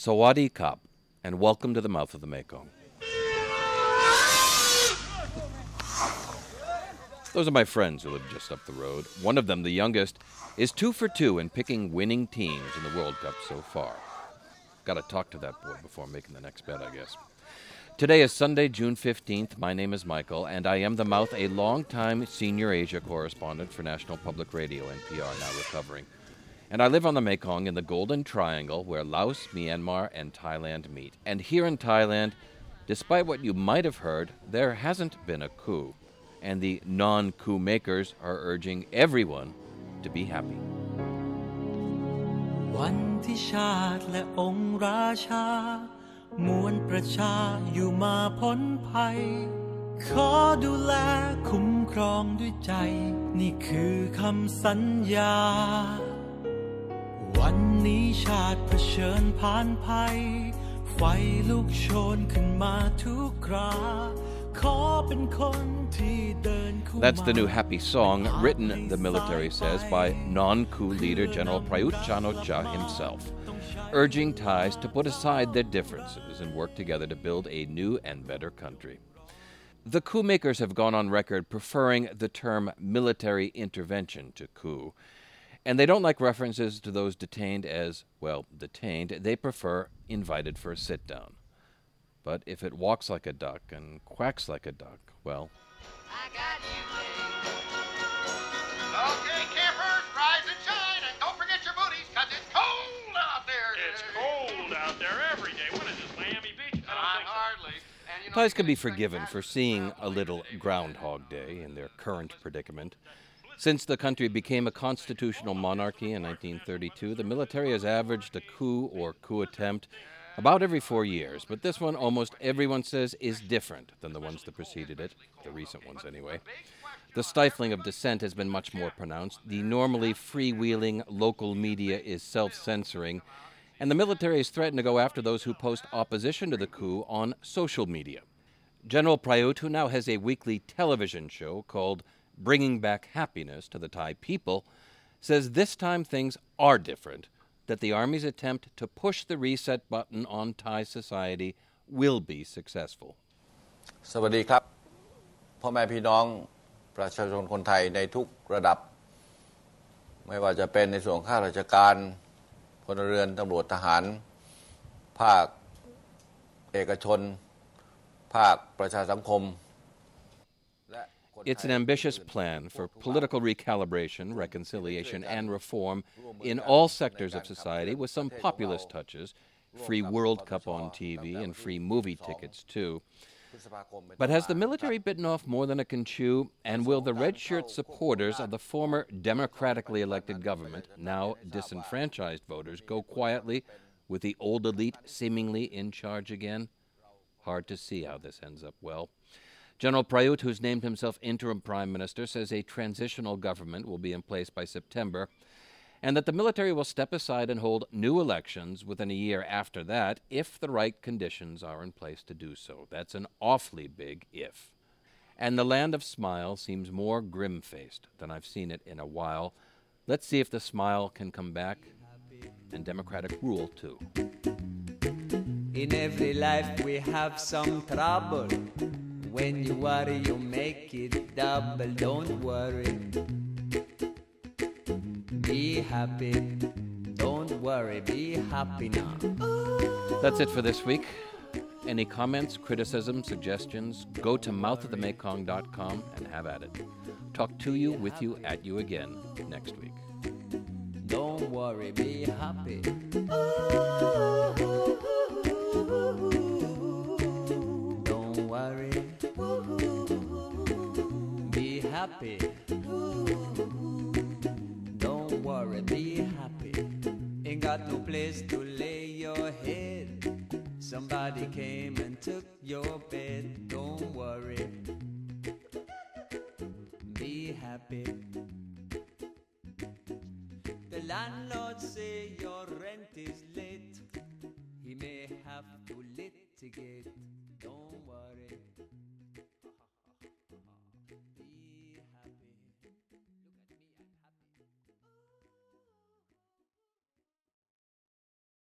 Sawadi Kap, and welcome to the mouth of the Mekong. Those are my friends who live just up the road. One of them, the youngest, is two for two in picking winning teams in the World Cup so far. Got to talk to that boy before making the next bet, I guess. Today is Sunday, June 15th. My name is Michael, and I am the Mouth, a long-time senior Asia correspondent for National Public Radio, NPR, now recovering. And I live on the Mekong in the Golden Triangle, where Laos, Myanmar, and Thailand meet. And here in Thailand, despite what you might have heard, there hasn't been a coup. And the non coup makers are urging everyone to be happy. วันที่ชาติและองค์ราชา มวลประชาอยู่มาพ้นภัย ขอดูแลคุ้มครองด้วยใจ นี่คือคำสัญญา วันนี้ชาติเผชิญผ่านภัย ไฟลุกโชนขึ้นมาทุกครา ขอเป็นคนที่เดินคู่ That's the new มา happy song, written, the military says, by non coup leader General Prayut Chan Cha himself, urging Thais to put aside their differences and work together to build a new and better country. The coup makers have gone on record preferring the term military intervention to coup, and they don't like references to those detained as, well, detained. They prefer invited for a sit down. But if it walks like a duck and quacks like a duck, well, Okay, campers, rise and shine, and don't forget your booties, cause it's cold out there. It's cold out there every day. What is this, Miami Beach? I Not don't think so. hardly. And, you know, Thais you can be forgiven for seeing a little. Groundhog Day in their current predicament. Since the country became a constitutional monarchy in 1932, the military has averaged a coup or coup attempt about every four years, but this one almost everyone says is different than the ones that preceded it, the recent ones anyway. The stifling of dissent has been much more pronounced. The normally freewheeling local media is self censoring, and the military has threatened to go after those who post opposition to the coup on social media. General Prayut, who now has a weekly television show called Bringing Back Happiness to the Thai People, says this time things are different, that the Army's attempt to push the reset button on Thai society will be successful. สวัสดีครับพ่อแม่พี่น้องประชาชนคนไทยในทุกระดับ ไม่ว่าจะเป็นในส่วนข้าราชการพลเรือนตำรวจทหาร ภาคเอกชน ภาคประชาสังคมและคน it's an ambitious plan for political recalibration, reconciliation, and reform in all sectors of society with some populist touches, free World Cup on TV, and free movie tickets, too. But has the military bitten off more than it can chew? And will the red shirt supporters of the former democratically elected government, now disenfranchised voters, go quietly with the old elite seemingly in charge again? Hard to see how this ends up well. General Prayut, who's named himself interim prime minister, says a transitional government will be in place by September and that the military will step aside and hold new elections within a year after that if the right conditions are in place to do so. That's an awfully big if. And the land of smile seems more grim faced than I've seen it in a while. Let's see if the smile can come back and democratic rule too. In every life we have some trouble. When you worry, you make it double. Don't worry. Be happy. Don't worry, be happy now. That's it for this week. Any comments, criticisms, suggestions, go to mouthofthemekong.com and have at it. Talk to you, with you, at you again next week. Don't worry, be happy. happy. Don't worry, be happy. Ain't got no place to lay your head. Somebody came and took your bed. Don't worry, be happy. The landlord say your rent is late. He may have to litigate.